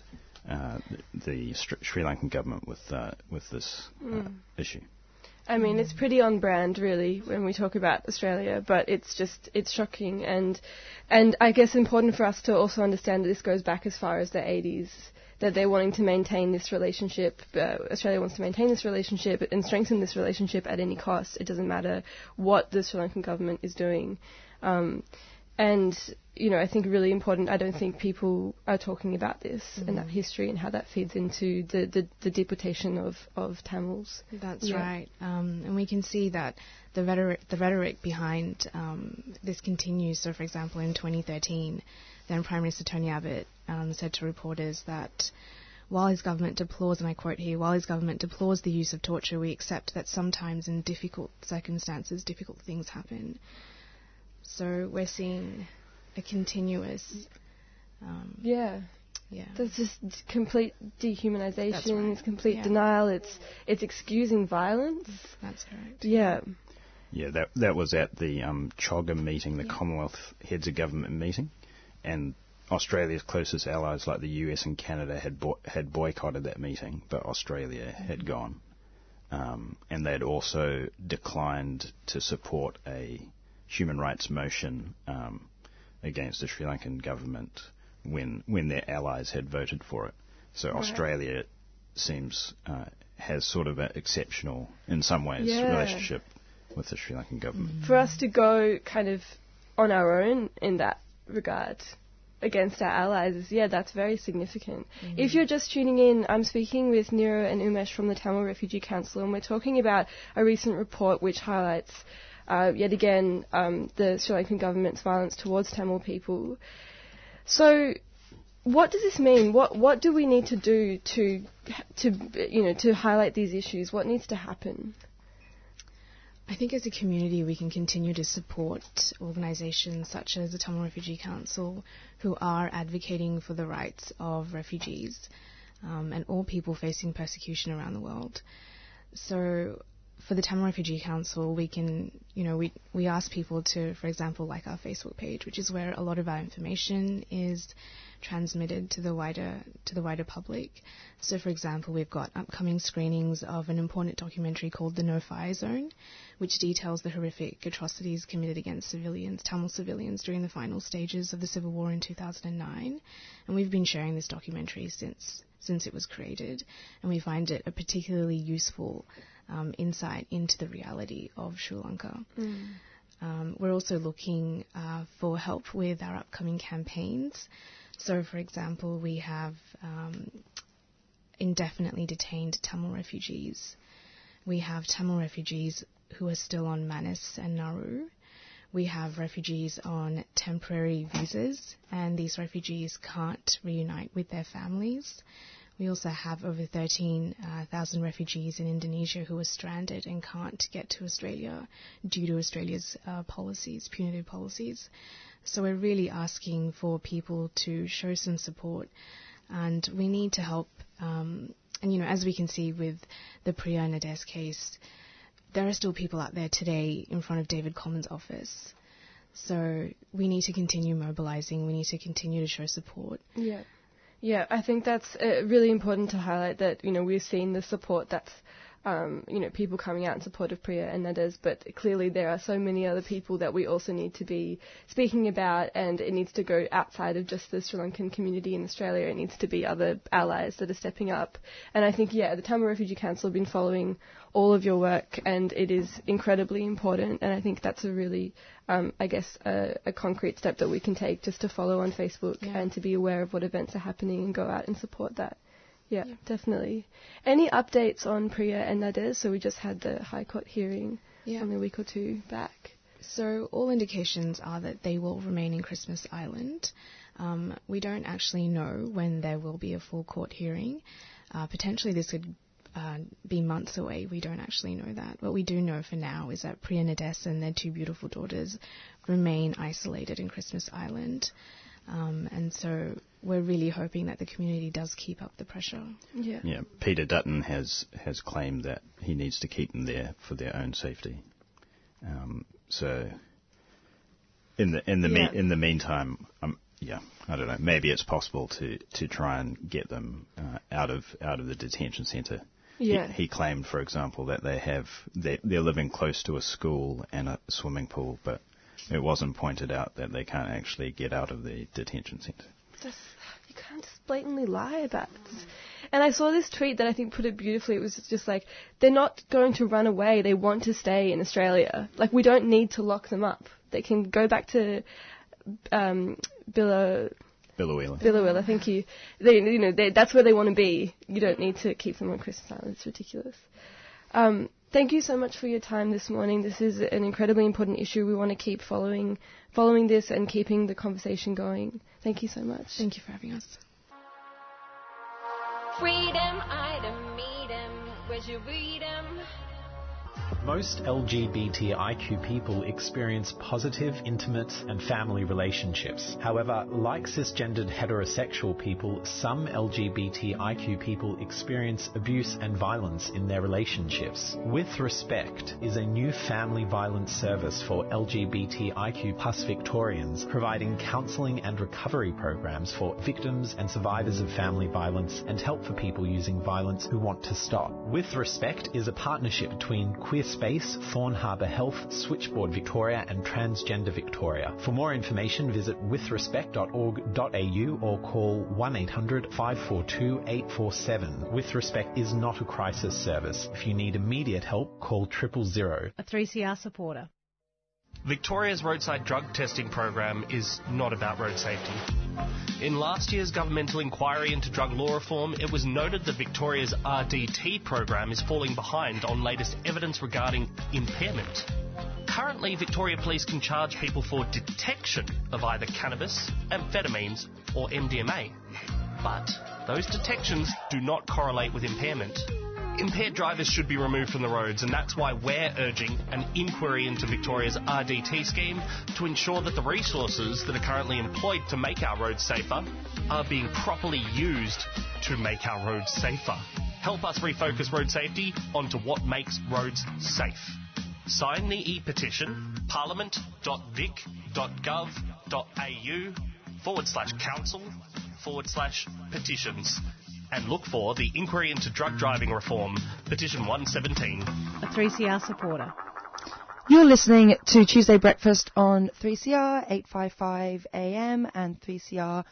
uh, the Sri Sri Lankan government with uh, with this uh, Mm. issue. I mean, it's pretty on brand, really, when we talk about Australia. But it's just it's shocking, and and I guess important for us to also understand that this goes back as far as the 80s. That they're wanting to maintain this relationship. Uh, Australia wants to maintain this relationship and strengthen this relationship at any cost. It doesn't matter what the Sri Lankan government is doing. Um, and you know, I think really important. I don't think people are talking about this and that Mhm. history and how that feeds into the, the, the deportation of, of Tamils. That's Yeah. right, um, and we can see that the rhetoric, the rhetoric behind um, this continues. So, for example, in 2013, then Prime Minister Tony Abbott um, said to reporters that while his government deplores, and I quote here, while his government deplores the use of torture, we accept that sometimes in difficult circumstances, difficult things happen. So we're seeing a continuous. Um, Yeah. Yeah. There's just complete dehumanization, right. complete Yeah. denial, it's it's excusing violence. That's correct. Yeah. Yeah, that that was at the um, CHOGM meeting, the Commonwealth Heads of Government meeting, and Australia's closest allies like the US and Canada had bo- had boycotted that meeting, but Australia had gone, um, and they had also declined to support a human rights motion um, against the Sri Lankan government when when their allies had voted for it. So Right. Australia seems uh, has sort of an exceptional, in some ways, Yeah. relationship with the Sri Lankan government. For us to go kind of on our own in that regard against our allies is yeah, that's very significant. If you're just tuning in, I'm speaking with Nira and Umesh from the Tamil Refugee Council and we're talking about a recent report which highlights uh, yet again um, the Sri Lankan government's violence towards Tamil people. So, what does this mean? What what do we need to do to to you know to highlight these issues? What needs to happen? I think as a community we can continue to support organisations such as the Tamil Refugee Council who are advocating for the rights of refugees um, and all people facing persecution around the world. So for the Tamil Refugee Council we can, you know, we, we ask people to, for example, like our Facebook page, which is where a lot of our information is transmitted to the wider to the wider public. So, for example, we've got upcoming screenings of an important documentary called The No Fire Zone, which details the horrific atrocities committed against civilians, Tamil civilians, during the final stages of the civil war in 2009. And we've been sharing this documentary since since it was created, and we find it a particularly useful um, insight into the reality of Sri Lanka. Um, we're also looking uh, for help with our upcoming campaigns. So, for example, we have um, indefinitely detained Tamil refugees. We have Tamil refugees who are still on Manus and Nauru. We have refugees on temporary visas, and these refugees can't reunite with their families. We also have over 13,000 refugees in Indonesia who are stranded and can't get to Australia due to Australia's uh, policies, punitive policies. So we're really asking for people to show some support, and we need to help. Um, and you know, as we can see with the Priya Nades case, there are still people out there today in front of David Coleman's office. So we need to continue mobilising. We need to continue to show support. Yeah. Yeah, I think that's uh, really important to highlight that, you know, we've seen the support that's, um, you know, people coming out in support of Priya and Nades, but clearly there are so many other people that we also need to be speaking about and it needs to go outside of just the Sri Lankan community in Australia. It needs to be other allies that are stepping up. And I think, yeah, the Tamil Refugee Council have been following all of your work and it is incredibly important and I think that's a really, um, I guess, a, a concrete step that we can take just to follow on Facebook Yeah. and to be aware of what events are happening and go out and support that. Yeah, definitely. Any updates on Priya and Nades? So we just had the High Court hearing Yeah. only a week or two back. So all indications are that they will remain in Christmas Island. Um, we don't actually know when there will be a full court hearing. Uh, potentially this could uh, be months away. We don't actually know that. What we do know for now is that Priya Nadesh and their two beautiful daughters remain isolated in Christmas Island. Um, and so we're really hoping that the community does keep up the pressure. Yeah. Yeah, Peter Dutton has has claimed that he needs to keep them there for their own safety. Um, so, in the in the Yeah. me- in the meantime, um, yeah, I don't know. Maybe it's possible to, to try and get them uh, out of out of the detention centre. Yeah. He, he claimed, for example, that they have they, they're living close to a school and a swimming pool, but it wasn't pointed out that they can't actually get out of the detention centre. Just, you can't just blatantly lie about it. And I saw this tweet that I think put it beautifully. It was just like, they're not going to run away. They want to stay in Australia. Like, we don't need to lock them up. They can go back to um, Billa, Biloela. Biloela, thank you. They, you know, they, that's where they want to be. You don't need to keep them on Christmas Island. It's ridiculous. Um, thank you so much for your time this morning. This is an incredibly important issue. We want to keep following following this and keeping the conversation going. Thank you so much. Thank you for having us. Freedom, item, meet 'em. Where'd you read 'em? Most LGBTIQ people experience positive, intimate, and family relationships. However, like cisgendered heterosexual people, some LGBTIQ people experience abuse and violence in their relationships. With Respect is a new family violence service for LGBTIQ plus Victorians, providing counselling and recovery programs for victims and survivors of family violence and help for people using violence who want to stop. With Respect is a partnership between Queer Space, Thorne Harbour Health, Switchboard Victoria, and Transgender Victoria. For more information, visit withrespect.org.au or call 1800 542 847. With Respect is not a crisis service. If you need immediate help, call triple zero. A 3CR supporter. Victoria's roadside drug testing program is not about road safety. In last year's governmental inquiry into drug law reform, it was noted that Victoria's RDT program is falling behind on latest evidence regarding impairment. Currently, Victoria Police can charge people for detection of either cannabis, amphetamines, or MDMA. But those detections do not correlate with impairment. Impaired drivers should be removed from the roads, and that's why we're urging an inquiry into Victoria's RDT scheme to ensure that the resources that are currently employed to make our roads safer are being properly used to make our roads safer. Help us refocus road safety onto what makes roads safe. Sign the e-petition parliament.vic.gov.au forward slash council forward slash petitions and look for the inquiry into drug driving reform, petition 117. A 3CR supporter. You're listening to Tuesday Breakfast on 3CR 855 AM and 3cr.org.au.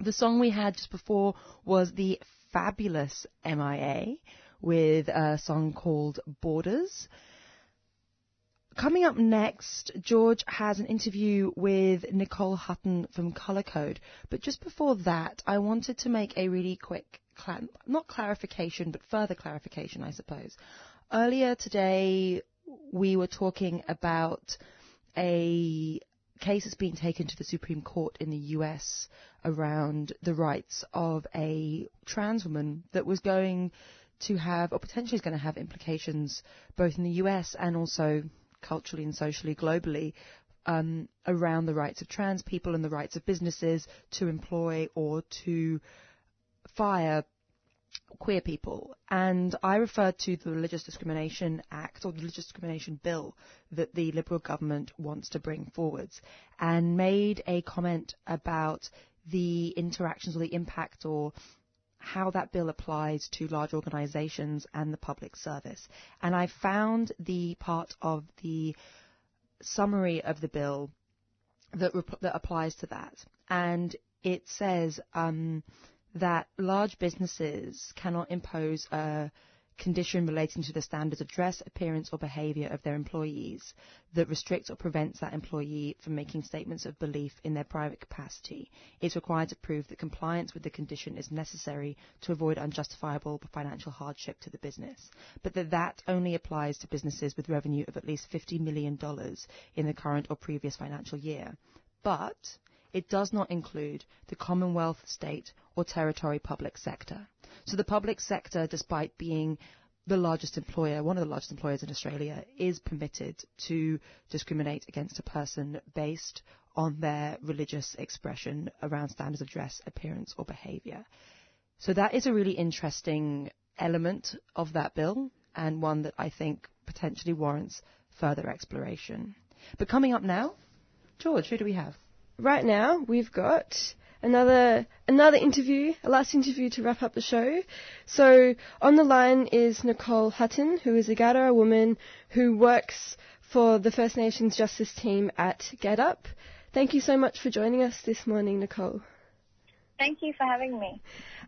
The song we had just before was the fabulous MIA with a song called Borders. Coming up next, George has an interview with Nicole Hutton from Colour Code. But just before that, I wanted to make a really quick, cla- not clarification, but further clarification, I suppose. Earlier today, we were talking about a case that's being taken to the Supreme Court in the US around the rights of a trans woman that was going to have, or potentially is going to have implications both in the US and also culturally and socially globally um, around the rights of trans people and the rights of businesses to employ or to fire queer people. And I referred to the Religious Discrimination Act or the Religious Discrimination Bill that the Liberal government wants to bring forwards and made a comment about the interactions or the impact or how that bill applies to large organisations and the public service. And I found the part of the summary of the bill that, rep- that applies to that. And it says um, that large businesses cannot impose a condition relating to the standards of dress, appearance, or behaviour of their employees that restricts or prevents that employee from making statements of belief in their private capacity is required to prove that compliance with the condition is necessary to avoid unjustifiable financial hardship to the business, but that that only applies to businesses with revenue of at least $50 million in the current or previous financial year. But it does not include the Commonwealth, state, or territory public sector. So the public sector, despite being the largest employer, one of the largest employers in Australia, is permitted to discriminate against a person based on their religious expression around standards of dress, appearance, or behaviour. So that is a really interesting element of that bill and one that I think potentially warrants further exploration. But coming up now, George, who do we have? Right now, we've got another another interview, a last interview to wrap up the show. So on the line is Nicole Hutton, who is a Gadara woman who works for the First Nations Justice Team at GetUp. Thank you so much for joining us this morning, Nicole. Thank you for having me.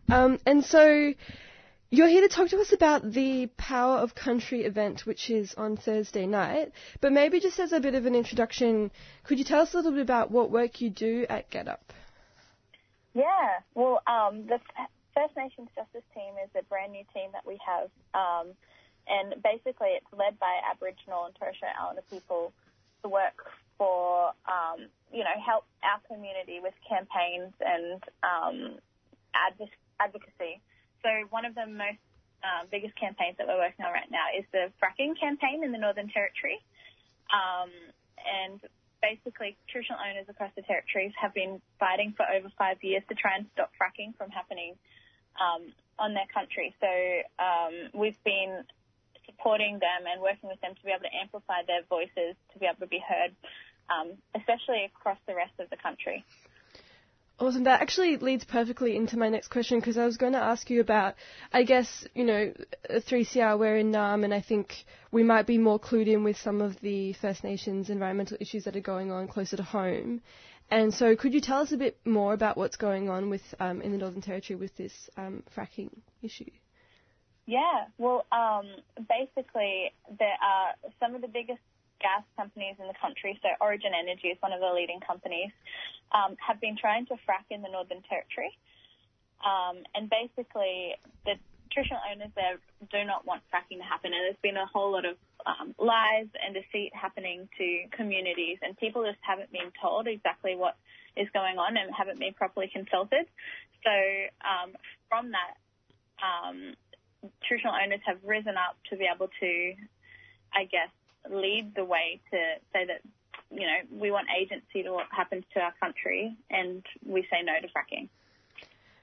Um, and so you're here to talk to us about the Power of Country event, which is on Thursday night. But maybe just as a bit of an introduction, could you tell us a little bit about what work you do at GetUp? Yeah, well, um, the First Nations Justice Team is a brand new team that we have, um, and basically it's led by Aboriginal and Torres Strait Islander people to work for, um, you know, help our community with campaigns and um, advocacy. So one of the most um, biggest campaigns that we're working on right now is the fracking campaign in the Northern Territory. Um, and basically, traditional owners across the territories have been fighting for over five years to try and stop fracking from happening um, on their country. So um, we've been supporting them and working with them to be able to amplify their voices to be able to be heard, um, especially across the rest of the country. Awesome. That actually leads perfectly into my next question because I was going to ask you about, I guess, you know, 3CR, we're in Naarm, and I think we might be more clued in with some of the First Nations environmental issues that are going on closer to home. And so, could you tell us a bit more about what's going on with um, in the Northern Territory with this um, fracking issue? Yeah, well, um, basically, there are some of the biggest gas companies in the country, so Origin Energy is one of the leading companies, um, have been trying to frack in the Northern Territory. Um, and basically, the traditional owners there do not want fracking to happen, and there's been a whole lot of um, lies and deceit happening to communities, and people just haven't been told exactly what is going on and haven't been properly consulted. So um, from that, um, traditional owners have risen up to be able to, I guess, lead the way to say that, you know, we want agency to what happens to our country and we say no to fracking.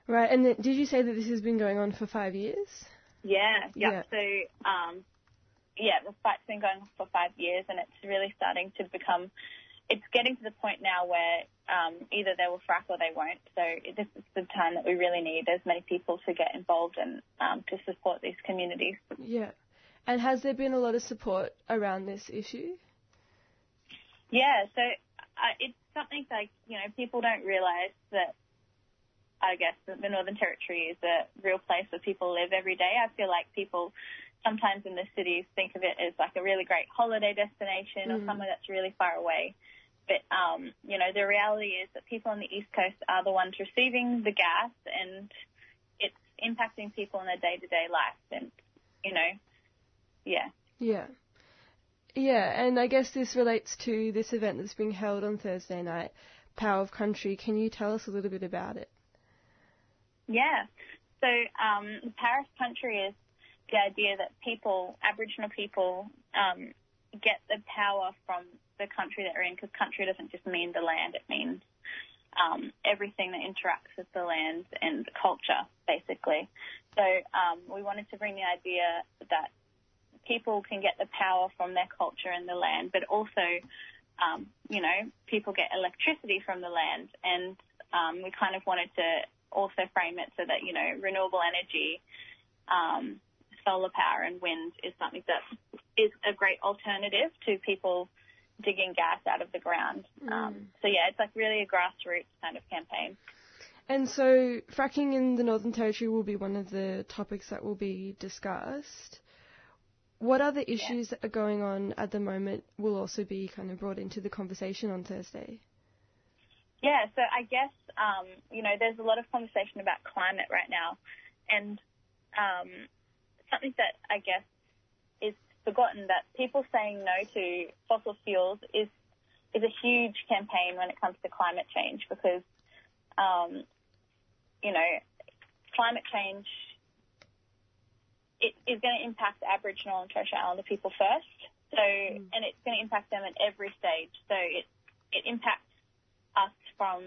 Right, and th- did you say that this has been going on for five years? Yeah, Yeah. yeah. So, um, yeah, the fight's been going on for five years and it's really starting to become, it's getting to the point now where um, either they will frack or they won't. So this is the time that we really need as many people to get involved and um, to support these communities. Yeah. And has there been a lot of support around this issue? Yeah, so uh, it's something like, you know, people don't realise that, I guess, that the Northern Territory is a real place where people live every day. I feel like people sometimes in the cities think of it as like a really great holiday destination or Mm. somewhere that's really far away. But, um, you know, the reality is that people on the East Coast are the ones receiving the gas and it's impacting people in their day-to-day life. And, you know, yeah. Yeah. Yeah, and I guess this relates to this event that's being held on Thursday night, Power of Country. Can you tell us a little bit about it? Yeah. So um, the Paris country is the idea that people, Aboriginal people, um, get the power from the country that they're in because country doesn't just mean the land, it means um, everything that interacts with the land and the culture, basically. So um, we wanted to bring the idea that people can get the power from their culture and the land, but also, um, you know, people get electricity from the land. And um, we kind of wanted to also frame it so that, you know, renewable energy, um, solar power and wind is something that is a great alternative to people digging gas out of the ground. Um, so yeah, it's like really a grassroots kind of campaign. And so, fracking in the Northern Territory will be one of the topics that will be discussed. What other issues that are going on at the moment will also be kind of brought into the conversation on Thursday? Yeah, so I guess, um, you know, there's a lot of conversation about climate right now. And um, something that I guess is forgotten that people saying no to fossil fuels is is a huge campaign when it comes to climate change because, um, you know, climate change it is going to impact Aboriginal and Torres Strait Islander people first. So, and it's going to impact them at every stage. So it it impacts us from,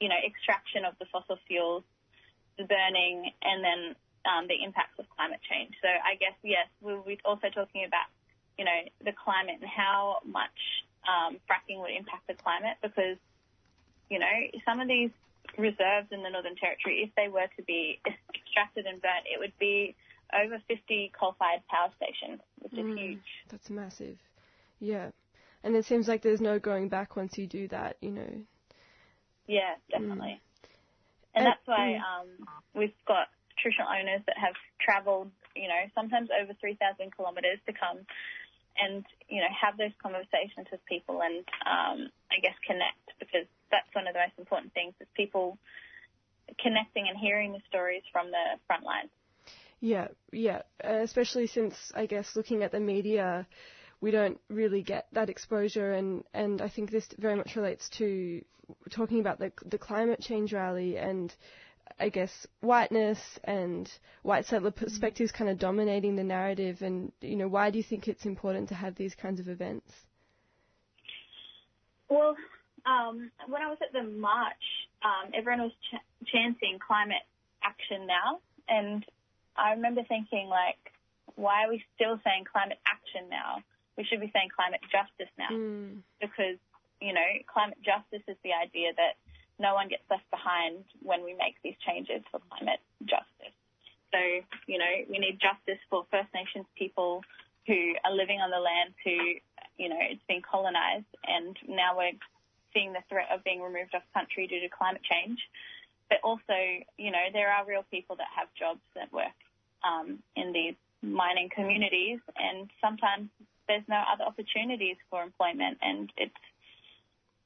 you know, extraction of the fossil fuels, the burning, and then um, the impacts of climate change. So I guess yes, we'll be also talking about, you know, the climate and how much um, fracking would impact the climate because, you know, some of these reserves in the Northern Territory, if they were to be extracted and burnt, it would be over 50 coal-fired power stations, which is Mm, huge. That's massive. Yeah. And it seems like there's no going back once you do that, you know. Yeah, definitely. And Uh, that's why mm. um, we've got traditional owners that have travelled, you know, sometimes over 3,000 kilometres to come and, you know, have those conversations with people and, um, I guess, connect because that's one of the most important things is people connecting and hearing the stories from the front lines. Yeah, yeah. Uh, especially since I guess looking at the media, we don't really get that exposure, and and I think this very much relates to talking about the the climate change rally and. I guess whiteness and white settler perspectives kind of dominating the narrative, and you know, why do you think it's important to have these kinds of events? Well, um, when I was at the march, um, everyone was ch- chanting climate action now, and I remember thinking like, why are we still saying climate action now? We should be saying climate justice now, mm. because you know, climate justice is the idea that no one gets left behind when we make these changes for climate justice. So, you know, we need justice for First Nations people who are living on the land who, you know, it's been colonized and now we're seeing the threat of being removed off country due to climate change. But also, you know, there are real people that have jobs that work um, in these mining communities and sometimes there's no other opportunities for employment and it's,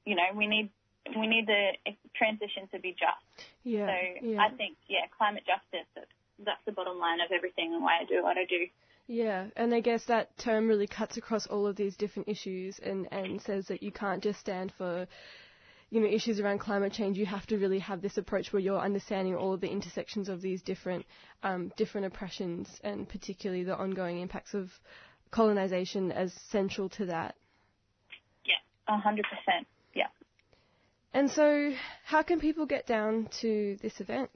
you know, we need we need the transition to be just. Yeah, so yeah. I think, yeah, climate justice, that's, that's the bottom line of everything and why I do what I do. Yeah, and I guess that term really cuts across all of these different issues and, and says that you can't just stand for, you know, issues around climate change. You have to really have this approach where you're understanding all of the intersections of these different, um, different oppressions and particularly the ongoing impacts of colonization as central to that. Yeah, a hundred percent. Yeah. And so, how can people get down to this event?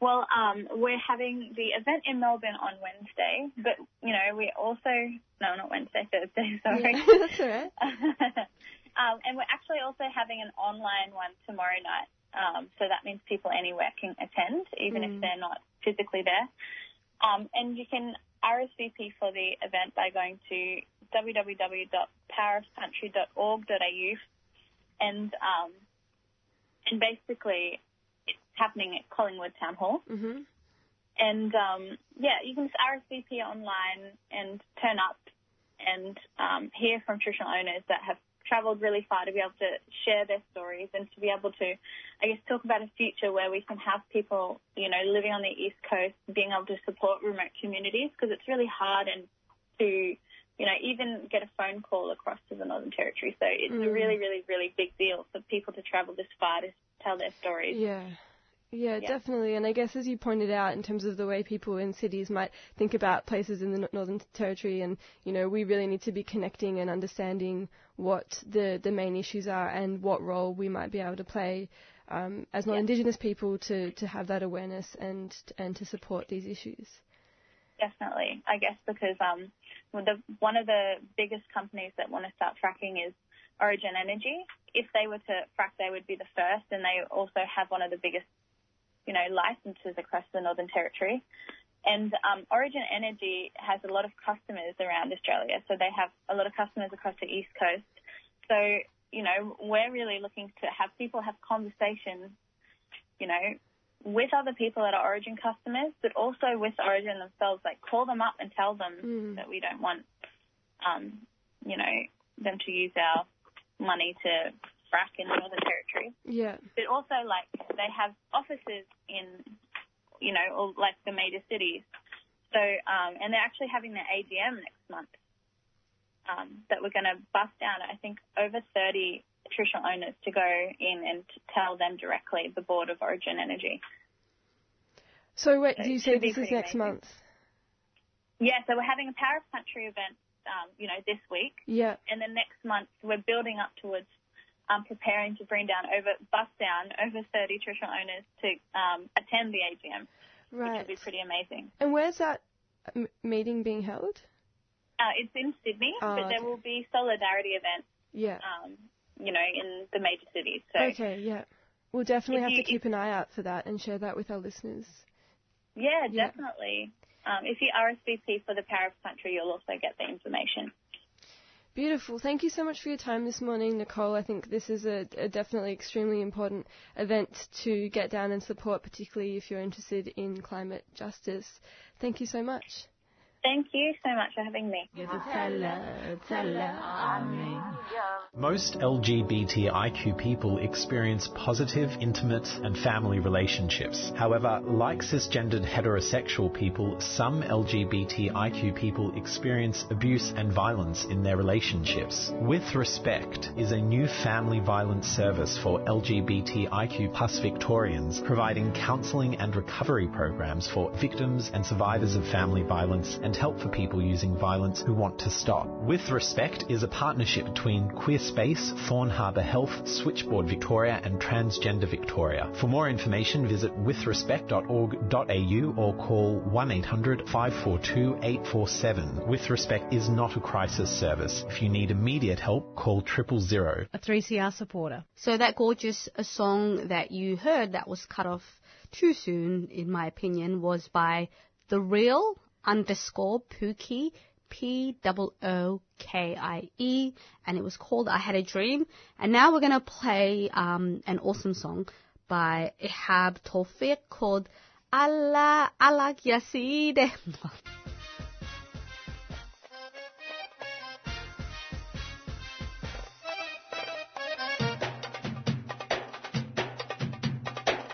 Well, um, we're having the event in Melbourne on Wednesday, but you know we're also no, not Wednesday, Thursday. Sorry. That's all right. um, and we're actually also having an online one tomorrow night. Um, so that means people anywhere can attend, even if Mm. they're not physically there. Um, and you can RSVP for the event by going to www.powerofcountry.org.au and um, and basically it's happening at Collingwood Town Hall. Mm-hmm. And um, yeah, you can just RSVP online and turn up and um, hear from traditional owners that have travelled really far to be able to share their stories and to be able to, I guess, talk about a future where we can have people, you know, living on the East Coast being able to support remote communities because it's really hard and to, you know, even get a phone call across to the Northern Territory. So it's a Mm. really, really, really big deal for people to travel this far to tell their stories. Yeah. Yeah, Yeah. definitely. And I guess as you pointed out, in terms of the way people in cities might think about places in the Northern Territory, and you know, we really need to be connecting and understanding what the the main issues are and what role we might be able to play um, as non-Indigenous people to to have that awareness and and to support these issues. Definitely, I guess because um, the, one of the biggest companies that want to start fracking is Origin Energy. If they were to frack, they would be the first, and they also have one of the biggest, you know, licenses across the Northern Territory. And um, Origin Energy has a lot of customers around Australia, so they have a lot of customers across the East Coast. So you know, we're really looking to have people have conversations, you know, with other people that are Origin customers, but also with Origin themselves. Like, call them up and tell them Mm. that we don't want, um, you know, them to use our money to in the Northern Territory. Yeah. But also, like, they have offices in, you know, all, like the major cities. So, um, and they're actually having their AGM next month um, that we're going to bust down, I think, over 30 traditional owners to go in and tell them directly, the board of Origin Energy. So wait, So do you say this is next amazing. month? Yeah, so we're having a Power of Country event, um, you know, this week. Yeah. And then next month, we're building up towards um, preparing to bring down over, bust down over 30 nutritional owners to um, attend the AGM, which Right. would be pretty amazing. And where's that m- meeting being held? Uh, it's in Sydney, Oh, but there will be solidarity events, Yeah. um, you know, in the major cities. So okay, yeah. We'll definitely have you- to keep an eye out for that and share that with our listeners. yeah, Yeah. definitely. Um, if you RSVP for the Power of Country, you'll also get the information. Beautiful. Thank you so much for your time this morning, Nicole. I think this is a, a definitely extremely important event to get down and support, particularly if you're interested in climate justice. Thank you so much. Thank you so much for having me. Most LGBTIQ people experience positive, intimate, and family relationships. However, like cisgendered heterosexual people, some LGBTIQ people experience abuse and violence in their relationships. With Respect is a new family violence service for LGBTIQ plus Victorians, providing counselling and recovery programs for victims and survivors of family violence and help for people using violence who want to stop. With Respect is a partnership between Queer Space, Thorne Harbour Health, Switchboard Victoria, and Transgender Victoria. For more information, visit withrespect.org.au or call 1800 542 847. With Respect is not a crisis service. If you need immediate help, call triple zero. A 3CR supporter. So that gorgeous a song that you heard that was cut off too soon, in my opinion, was by the real underscore Pookie. P O O K I E, and it was called I Had a Dream. And now we're gonna play um, an awesome song by Ihab Tawfiq called Allah Allah Yaside.